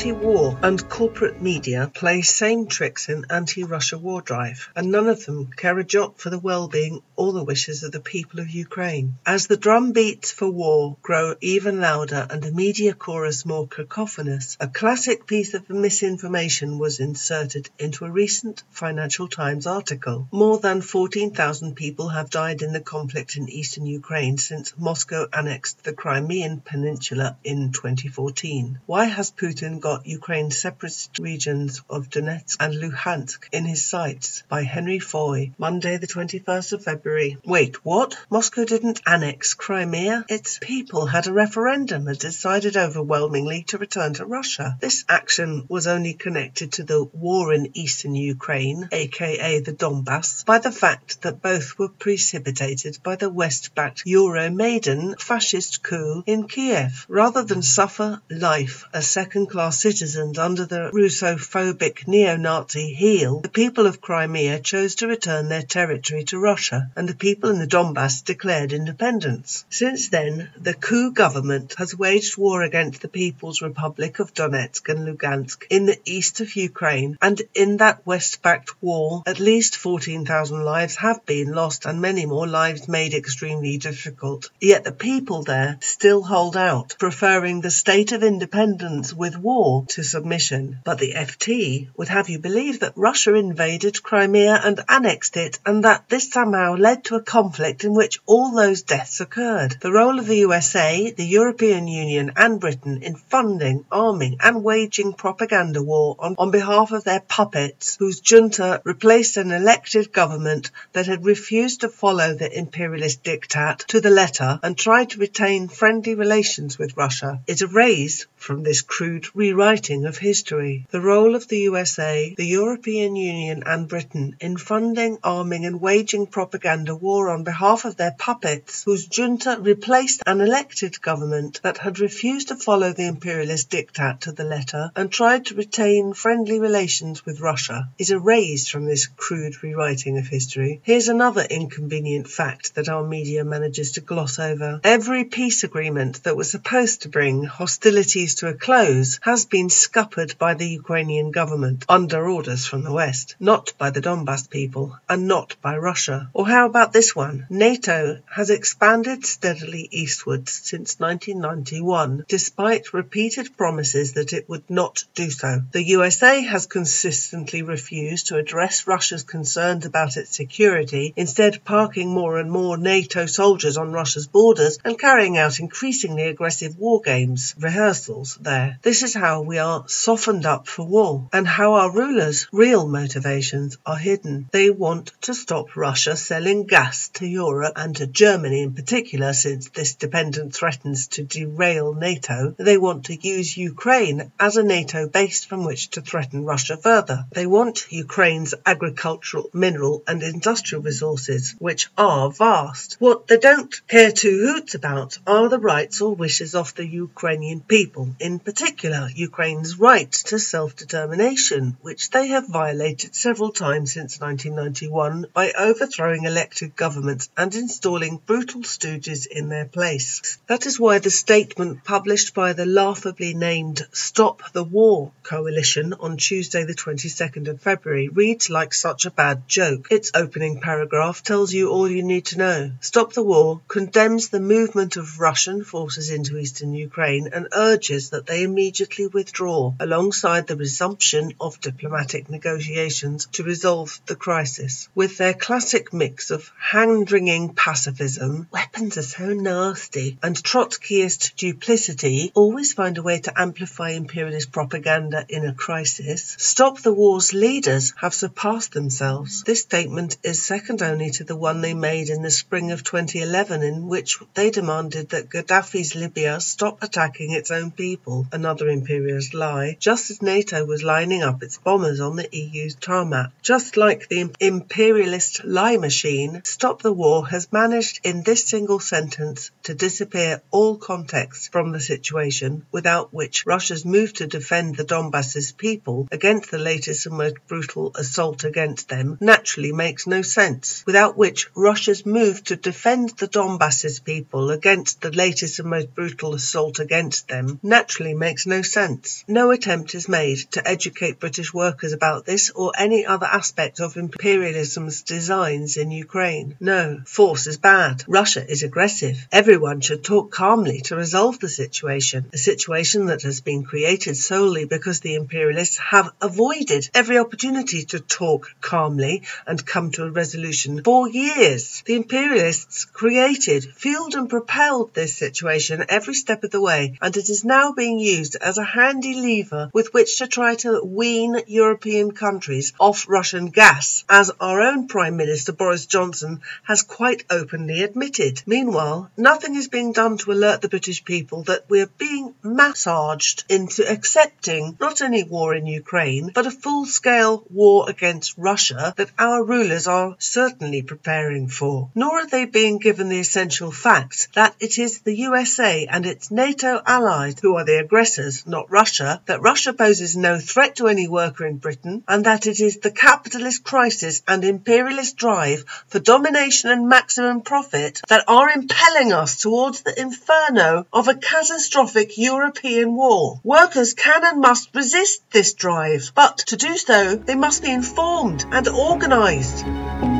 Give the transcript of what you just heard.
2021 and corporate media play same tricks in anti-Russia war drive, and none of them care a jot for the well-being or the wishes of the people of Ukraine. As the drum beats for war grow even louder and the media chorus more cacophonous, a classic piece of misinformation was inserted into a recent Financial Times article. More than 14,000 people have died in the conflict in eastern Ukraine since Moscow annexed the Crimean Peninsula in 2014. Why has Putin got Ukraine's separatist regions of Donetsk and Luhansk in his sights? By Henry Foy, Monday, the 21st of February. Wait, what? Moscow didn't annex Crimea? Its people had a referendum and decided overwhelmingly to return to Russia. This action was only connected to the war in eastern Ukraine, aka the Donbass, by the fact that both were precipitated by the West-backed Euromaidan fascist coup in Kiev. Rather than suffer life as second-class citizens under the Russophobic neo-Nazi heel, the people of Crimea chose to return their territory to Russia, and the people in the Donbass declared independence. Since then, the coup government has waged war against the People's Republic of Donetsk and Lugansk in the east of Ukraine, and in that West-backed war, at least 14,000 lives have been lost and many more lives made extremely difficult. Yet the people there still hold out, preferring the state of independence with war to submission. But the FT would have you believe that Russia invaded Crimea and annexed it, and that this somehow led to a conflict in which all those deaths occurred. The role of the USA, the European Union, and Britain in funding, arming, and waging propaganda war on, on behalf of their puppets, whose junta replaced an elected government that had refused to follow the imperialist diktat to the letter and tried to retain friendly relations with Russia, is erased from this crude rewriting of history. The role of the USA, the European Union, and Britain in funding, arming, and waging propaganda war on behalf of their puppets, whose junta replaced an elected government that had refused to follow the imperialist diktat to the letter and tried to retain friendly relations with Russia, is erased from this crude rewriting of history. Here's another inconvenient fact that our media manages to gloss over. Every peace agreement that was supposed to bring hostilities to a close has been scuppered by the Ukrainian government under orders from the West, not by the Donbass people and not by Russia. Or how about this one? NATO has expanded steadily eastwards since 1991, despite repeated promises that it would not do so. The USA has consistently refused to address Russia's concerns about its security, instead parking more and more NATO soldiers on Russia's borders and carrying out increasingly aggressive war games rehearsals there. This is how we are softened up for war, and how our rulers' real motivations are hidden. They want to stop Russia selling gas to Europe and to Germany in particular, since this dependence threatens to derail NATO. They want to use Ukraine as a NATO base from which to threaten Russia further. They want Ukraine's agricultural, mineral, and industrial resources, which are vast. What they don't care two hoots about are the rights or wishes of the Ukrainian people, in particular Ukraine's right to self-determination, which they have violated several times since 1991 by overthrowing elected governments and installing brutal stooges in their place. That is why the statement published by the laughably named Stop the War Coalition on Tuesday the 22nd of February reads like such a bad joke. Its opening paragraph tells you all you need to know. Stop the War condemns the movement of Russian forces into eastern Ukraine and urges that they immediately withdraw, alongside the resumption of diplomatic negotiations to resolve the crisis. With their classic mix of hand-wringing pacifism, weapons are so nasty, and Trotskyist duplicity, always find a way to amplify imperialist propaganda in a crisis, Stop the War's leaders have surpassed themselves. This statement is second only to the one they made in the spring of 2011 in which they demanded that Gaddafi's Libya stop attacking its own people, another imperialist lie, just as NATO was lining up its bombers on the EU's tarmac. Just like the imperialist lie machine, Stop the War has managed in this single sentence to disappear all context from the situation without which Russia's move to defend the Donbass's people against the latest and most brutal assault against them naturally makes no sense, without which Russia's move to defend the Donbass's people against the latest and most brutal assault against them naturally naturally makes no sense. No attempt is made to educate British workers about this or any other aspect of imperialism's designs in Ukraine. No, force is bad. Russia is aggressive. Everyone should talk calmly to resolve the situation, a situation that has been created solely because the imperialists have avoided every opportunity to talk calmly and come to a resolution for years. The imperialists created, fueled and propelled this situation every step of the way, and it is now being used as a handy lever with which to try to wean European countries off Russian gas, as our own Prime Minister Boris Johnson has quite openly admitted. Meanwhile, nothing is being done to alert the British people that we're being massaged into accepting not only war in Ukraine, but a full-scale war against Russia that our rulers are certainly preparing for. Nor are they being given the essential facts that it is the USA and its NATO allies who are the aggressors, not Russia, that Russia poses no threat to any worker in Britain, and that it is the capitalist crisis and imperialist drive for domination and maximum profit that are impelling us towards the inferno of a catastrophic European war. Workers can and must resist this drive, but to do so, they must be informed and organised.